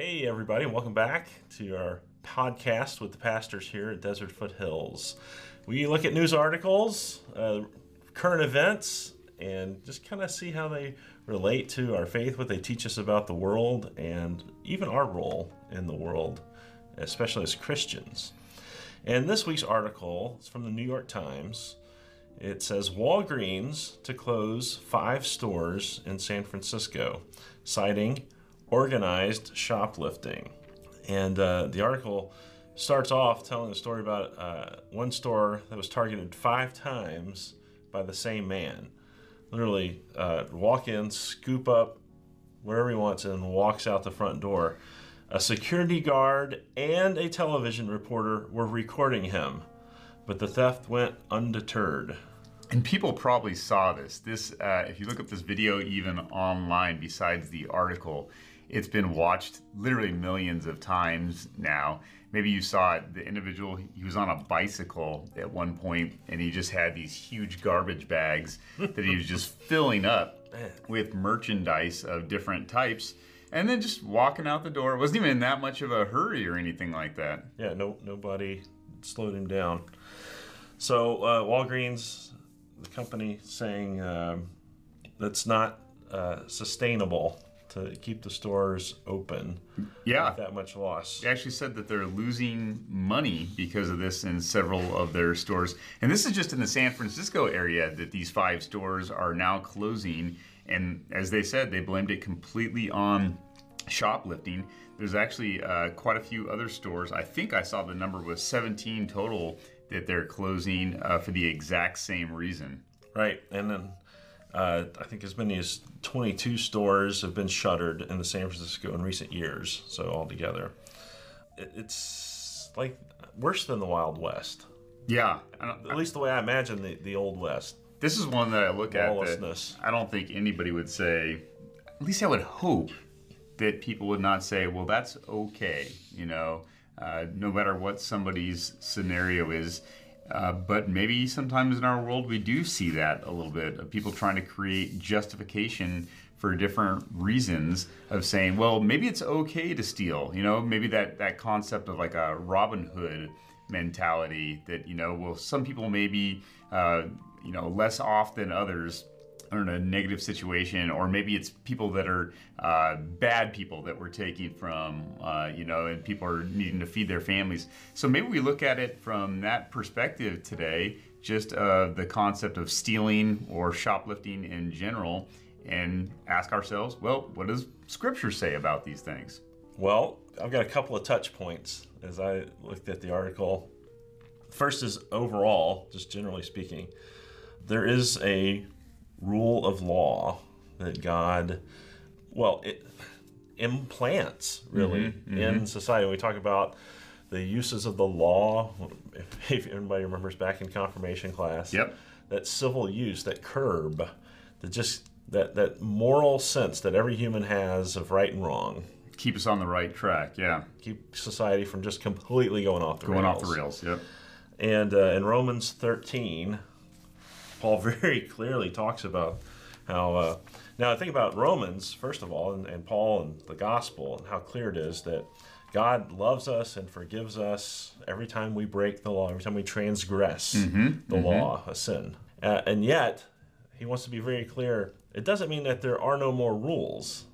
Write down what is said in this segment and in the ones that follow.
Hey, everybody, and welcome back to our podcast with the pastors here at Desert Foothills. We look at news articles, uh, current events, and just kind of see how they relate to our faith, what they teach us about the world, and even our role in the world, especially as Christians. And this week's article is from the New York Times. It says Walgreens to close five stores in San Francisco, citing organized shoplifting. And uh, the article starts off telling a story about uh, one store that was targeted five times by the same man. Literally, uh, walk in, scoop up wherever he wants, and walks out the front door. A security guard and a television reporter were recording him, but the theft went undeterred. And people probably saw this. This, uh, if you look up this video even online, besides the article, it's been watched literally millions of times now. Maybe you saw it. The individual, he was on a bicycle at one point, and he just had these huge garbage bags that he was just filling up with merchandise of different types, and then just walking out the door. It wasn't even in that much of a hurry or anything like that. Yeah, no, nobody slowed him down. So uh, Walgreens, the company, saying um, that's not uh, sustainable to keep the stores open. Yeah. with that much loss. They actually said that they're losing money because of this in several of their stores. And this is just in the San Francisco area that these five stores are now closing. And as they said, they blamed it completely on shoplifting. There's actually uh, quite a few other stores. I think I saw the number was 17 total that they're closing uh, for the exact same reason. Right, and then uh, I think as many as 22 stores have been shuttered in the San Francisco in recent years. So altogether, it, it's like worse than the Wild West. Yeah. At least the way I imagine the, the Old West. This is one that I look at that. I don't think anybody would say. At least I would hope that people would not say, "Well, that's okay," you know, uh, no matter what somebody's scenario is. Uh, but maybe sometimes in our world we do see that a little bit of people trying to create justification for different reasons of saying, well, maybe it's okay to steal. You know, maybe that that concept of like a Robin Hood mentality that you know, well, some people may be uh, you know less off than others are in a negative situation, or maybe it's people that are uh, bad people that we're taking from, uh, you know, and people are needing to feed their families. So maybe we look at it from that perspective today, just uh, the concept of stealing or shoplifting in general, and ask ourselves, well, what does Scripture say about these things? Well, I've got a couple of touch points as I looked at the article. First is overall, just generally speaking, there is a rule of law that God, well, it implants really in society. We talk about the uses of the law. If anybody remembers back in confirmation class, Yep. that civil use, that curb, that just that that moral sense that every human has of right and wrong Keep us on the right track, yeah. keep society from just completely going off the Going rails. off the rails, yep. And uh, in Romans 13, Paul very clearly talks about how. Uh, now, think about Romans, first of all, and, and Paul and the gospel, and how clear it is that God loves us and forgives us every time we break the law, every time we transgress the law, a sin. Uh, and yet, he wants to be very clear it doesn't mean that there are no more rules.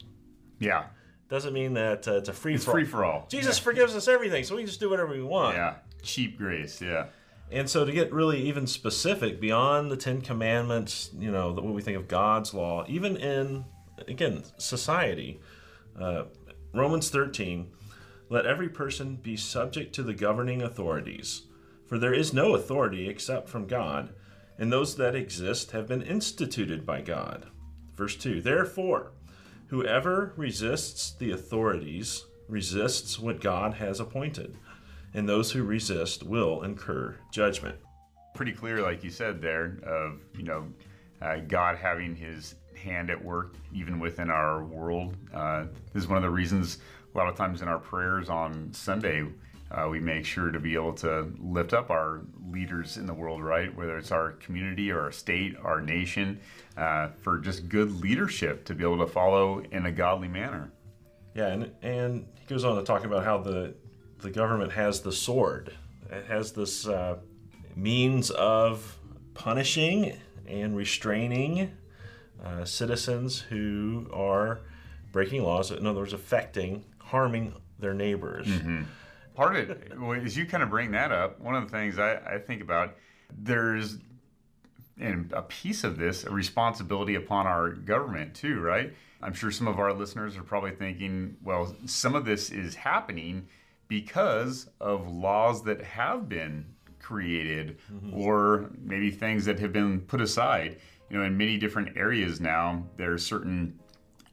Yeah. Doesn't mean that uh, it's a free It's for all. free for all. Jesus forgives us everything, so we can just do whatever we want. Yeah. Cheap grace, yeah. And so to get really even specific beyond the Ten Commandments, you know, what we think of God's law, even in, again, society, uh, Romans 13, let every person be subject to the governing authorities, for there is no authority except from God, and those that exist have been instituted by God. Verse 2 Therefore, whoever resists the authorities resists what God has appointed, and those who resist will incur judgment. pretty clear, like you said there, of you know uh, God having His hand at work even within our world. Uh, this is one of the reasons a lot of times in our prayers on Sunday. Uh, we make sure to be able to lift up our leaders in the world, right? Whether it's our community or our state, our nation, uh, for just good leadership to be able to follow in a godly manner. Yeah, and and he goes on to talk about how the the government has the sword. It has this uh, means of punishing and restraining uh, citizens who are breaking laws. In other words, affecting, harming their neighbors. part of it, as you kind of bring that up, one of the things I, I think about, there's and a piece of this, a responsibility upon our government too, right? I'm sure some of our listeners are probably thinking, well, some of this is happening because of laws that have been created mm-hmm. or maybe things that have been put aside. You know, in many different areas now, there are certain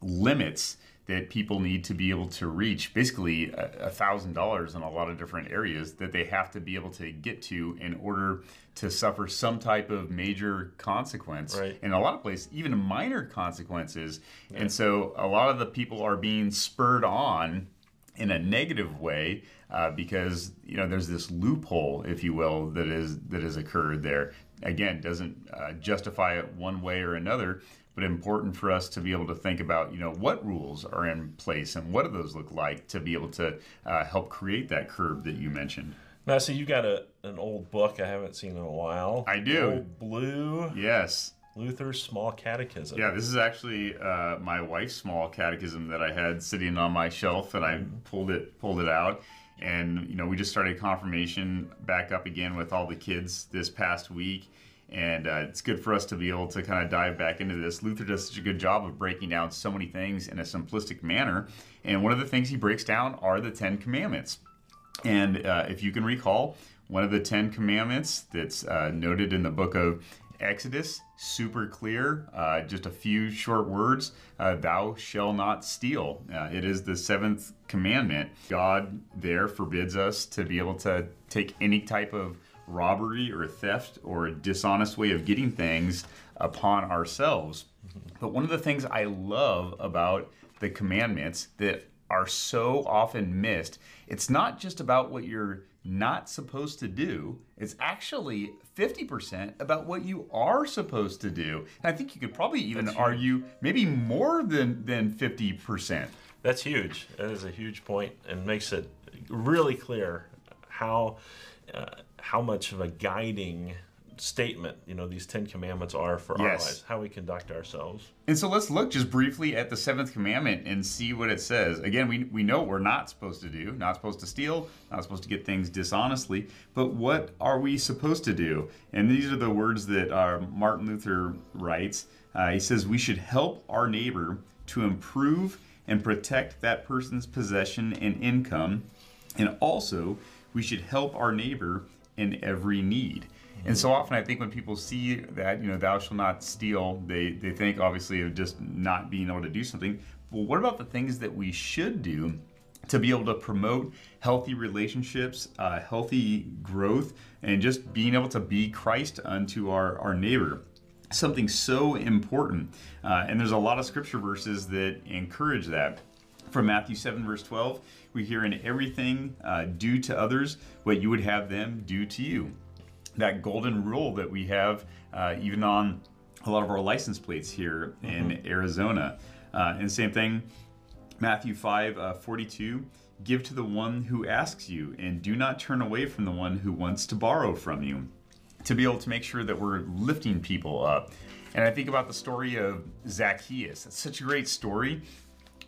limits that people need to be able to reach basically a thousand dollars in a lot of different areas that they have to be able to get to in order to suffer some type of major consequence Right. in a lot of places even minor consequences and so a lot of the people are being spurred on in a negative way uh, because you know there's this loophole, if you will, that is that has occurred there. Again, doesn't uh, justify it one way or another, but important for us to be able to think about you know what rules are in place and what do those look like to be able to uh, help create that curb that you mentioned. Now, see, you got a an old book I haven't seen in a while. I do. Old blue Yes. Luther's Small Catechism. Yeah, this is actually uh, my wife's small catechism that I had sitting on my shelf, and I pulled it pulled it out, and you know we just started confirmation back up again with all the kids this past week, and uh, it's good for us to be able to kind of dive back into this. Luther does such a good job of breaking down so many things in a simplistic manner, and one of the things he breaks down are the Ten Commandments. And uh, if you can recall, one of the Ten Commandments that's uh, noted in the book of Exodus, super clear, uh, just a few short words uh, Thou shall not steal. Uh, it is the seventh commandment. God there forbids us to be able to take any type of robbery or theft or dishonest way of getting things upon ourselves. But one of the things I love about the commandments that are so often missed, it's not just about what you're not supposed to do, it's actually 50% about what you are supposed to do. And I think you could probably even argue maybe more than, than 50%. That's huge. That is a huge point and makes it really clear how uh, how much of a guiding statement you know these Ten Commandments are for our lives, how we conduct ourselves. And so let's look just briefly at the seventh commandment and see what it says. Again, we, we know what we're not supposed to do, not supposed to steal, not supposed to get things dishonestly, but what are we supposed to do? And these are the words that uh, Martin Luther writes. Uh, he says, We should help our neighbor to improve and protect that person's possession and income, and also we should help our neighbor in every need. And so often, I think when people see that, you know, thou shalt not steal, they, they think obviously of just not being able to do something. Well, what about the things that we should do to be able to promote healthy relationships, uh, healthy growth, and just being able to be Christ unto our, our neighbor? Something so important. Uh, and there's a lot of scripture verses that encourage that. From Matthew 7, verse 12, we hear, In everything uh, do to others what you would have them do to you that golden rule that we have uh, even on a lot of our license plates here in Arizona. Uh, and same thing, Matthew 5 uh, 42 give to the one who asks you, and do not turn away from the one who wants to borrow from you. To be able to make sure that we're lifting people up. And I think about the story of Zacchaeus. It's such a great story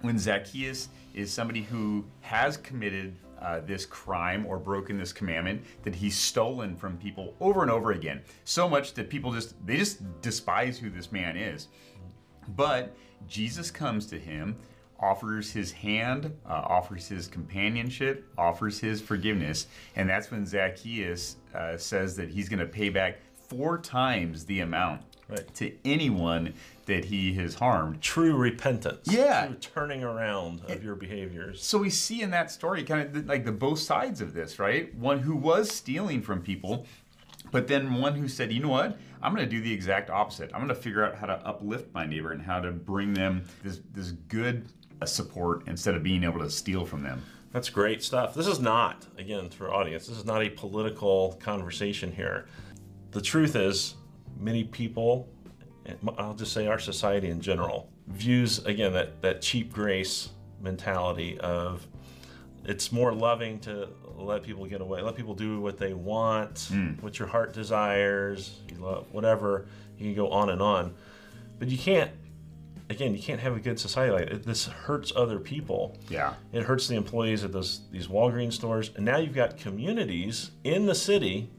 when Zacchaeus is somebody who has committed uh, this crime or broken this commandment that he's stolen from people over and over again. So much that people just they just despise who this man is. But jesus comes to him offers his hand uh, offers his companionship offers his forgiveness. And that's when zacchaeus uh, says that he's going to pay back four times the amount Right. to anyone that he has harmed True repentance. Yeah. True turning around of your behaviors. So we see in that story kind of the, like the both sides of this, right? One who was stealing from people, but then one who said, you know what? I'm going to do the exact opposite. I'm going to figure out how to uplift my neighbor and how to bring them this this good uh, support instead of being able to steal from them. That's great stuff. This is not, again, for audience, this is not a political conversation here. The truth is, many people, I'll just say our society in general, views, again, that, that cheap grace mentality of it's more loving to let people get away, let people do what they want, mm. what your heart desires, you love whatever. You can go on and on, but you can't. Again, you can't have a good society like. This hurts other people. Yeah. It hurts the employees at those these Walgreens stores, and now you've got communities in the city,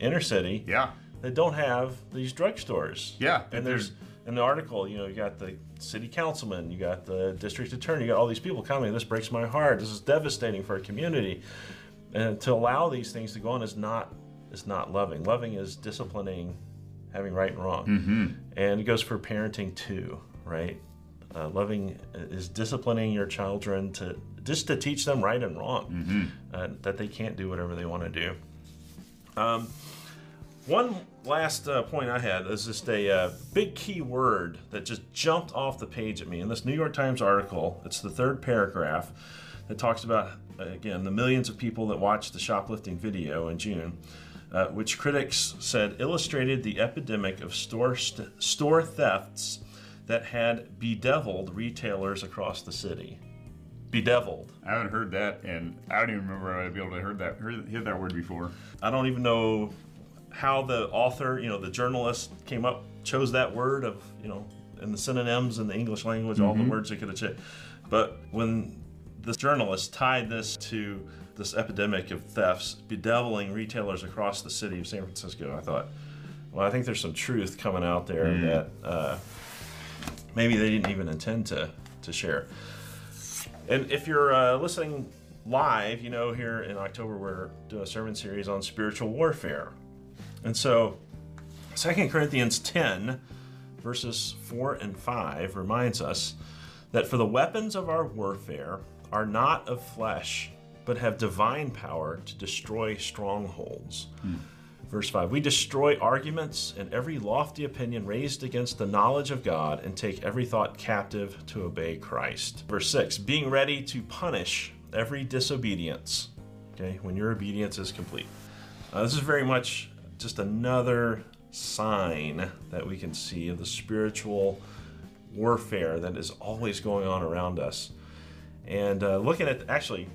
inner city, Yeah. That don't have these drugstores. Yeah, And there's in the article, you know, you got the city councilman, you got the district attorney, you got all these people coming. This breaks my heart. This is devastating for a community. And to allow these things to go on is not is not loving. Loving is disciplining, having right and wrong. Mm-hmm. And it goes for parenting too, right? Uh, loving is disciplining your children to just to teach them right and wrong, uh, that they can't do whatever they want to do. Um, one last uh, point I had is just a uh, big key word that just jumped off the page at me in this New York Times article. It's the third paragraph that talks about, again, the millions of people that watched the shoplifting video in June, uh, which critics said illustrated the epidemic of store, st- store thefts that had bedeviled retailers across the city. Bedeviled. I haven't heard that, and I don't even remember I'd be able to heard that heard, hear that word before. I don't even know how the author, you know, the journalist came up, chose that word of, you know, and the synonyms in the English language, all the words they could have checked. But when this journalist tied this to this epidemic of thefts bedeviling retailers across the city of San Francisco, I thought, well, I think there's some truth coming out there that uh, maybe they didn't even intend to, to share. And if you're uh, listening live, you know, here in October, we're doing a sermon series on spiritual warfare. And so, 2 Corinthians 10, verses 4 and 5, reminds us that for the weapons of our warfare are not of flesh, but have divine power to destroy strongholds. Verse 5 We destroy arguments and every lofty opinion raised against the knowledge of God and take every thought captive to obey Christ. Verse 6 Being ready to punish every disobedience, okay, when your obedience is complete. Uh, this is very much just another sign that we can see of the spiritual warfare that is always going on around us. And uh, looking at, actually,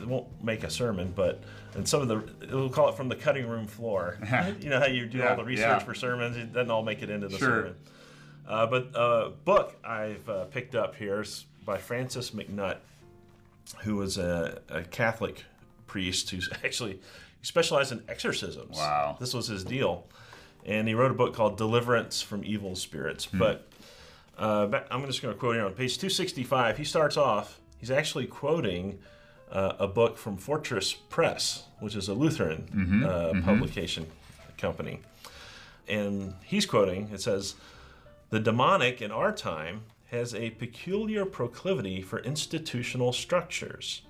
it won't make a sermon, but and some of the we'll call it from the cutting room floor. you know how you do Yeah, all the research yeah. for sermons; it doesn't all make it into the Sure. sermon. Uh, but a book I've uh, picked up here is by Francis MacNutt, who was a, a Catholic priest who's actually specialized in exorcisms. Wow. This was his deal. And he wrote a book called Deliverance from Evil Spirits. But uh, back- I'm just going to quote here on page 265. He starts off, he's actually quoting uh, a book from Fortress Press, which is a Lutheran uh, publication company. And he's quoting, it says, The demonic in our time has a peculiar proclivity for institutional structures.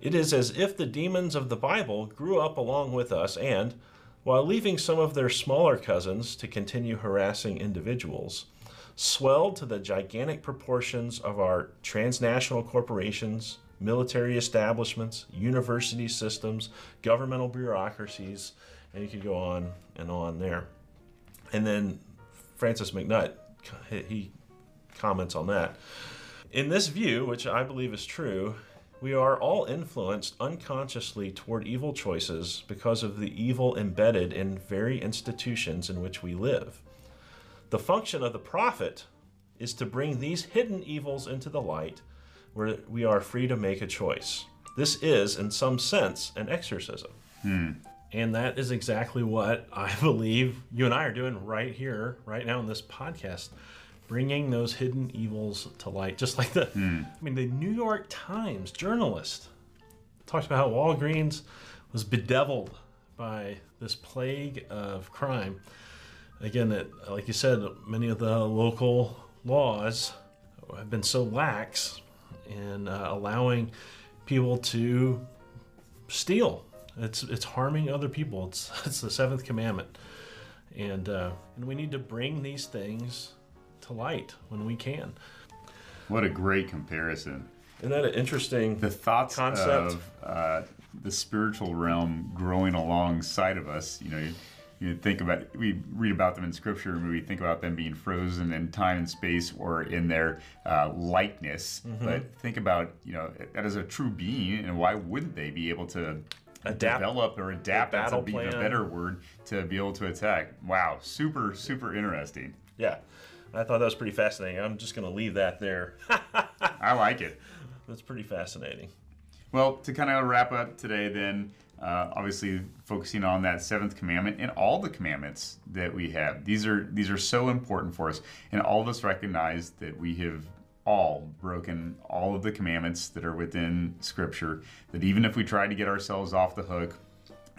It is as if the demons of the Bible grew up along with us and, while leaving some of their smaller cousins to continue harassing individuals, swelled to the gigantic proportions of our transnational corporations, military establishments, university systems, governmental bureaucracies, and you could go on and on there. And then Francis MacNutt, he comments on that. In this view, which I believe is true, we are all influenced unconsciously toward evil choices because of the evil embedded in very institutions in which we live. The function of the prophet is to bring these hidden evils into the light where we are free to make a choice. This is, in some sense, an exorcism. Hmm. And that is exactly what I believe you and I are doing right here, right now in this podcast, bringing those hidden evils to light. Just like the, I mean, the New York Times journalist talks about how Walgreens was bedeviled by this plague of crime. Again, that, like you said, many of the local laws have been so lax in uh, allowing people to steal. It's it's harming other people. It's it's the seventh commandment, and uh, and we need to bring these things to light when we can. What a great comparison. Isn't that an interesting? The thoughts Concept. of uh, the spiritual realm growing alongside of us. You know, you, you think about we read about them in scripture and we think about them being frozen in time and space or in their uh, likeness Mm-hmm. but think about you know that is a true being and why wouldn't they be able to Adapt. develop or adapt that's a, be- a better word to be able to attack wow super super interesting Yeah, I thought that was pretty fascinating. I'm just going to leave that there. i like it That's pretty fascinating. Well, to kind of wrap up today, then, uh, obviously focusing on that seventh commandment and all the commandments that we have. These are these are so important for us, and all of us recognize that we have all broken all of the commandments that are within Scripture. That even if we try to get ourselves off the hook,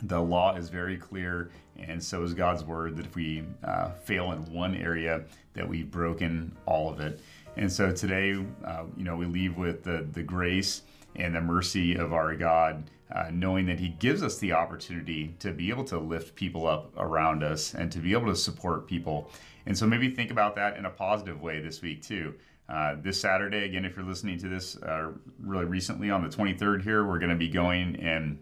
the law is very clear, and so is God's word. That if we uh, fail in one area, that we've broken all of it. And so today, uh, you know, we leave with the the grace and the mercy of our God, uh, knowing that He gives us the opportunity to be able to lift people up around us and to be able to support people. And so maybe think about that in a positive way this week too. Uh, this Saturday, again, if you're listening to this uh, really recently on the 23rd here, we're going to be going and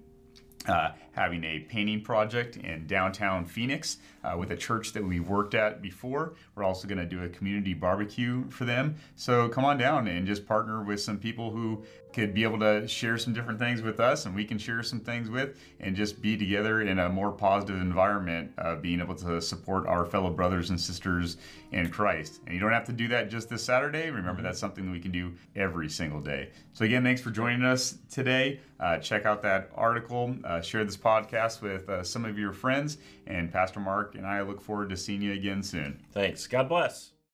uh, having a painting project in downtown Phoenix uh, with a church that we've worked at before. We're also going to do a community barbecue for them. So come on down and just partner with some people who could be able to share some different things with us and we can share some things with and just be together in a more positive environment of being able to support our fellow brothers and sisters in Christ. And you don't have to do that just this Saturday. Remember, that's something that we can do every single day. So, again, thanks for joining us today. Uh, check out that article, uh, share this podcast with uh, some of your friends, and Pastor Mark and I look forward to seeing you again soon. Thanks. God bless.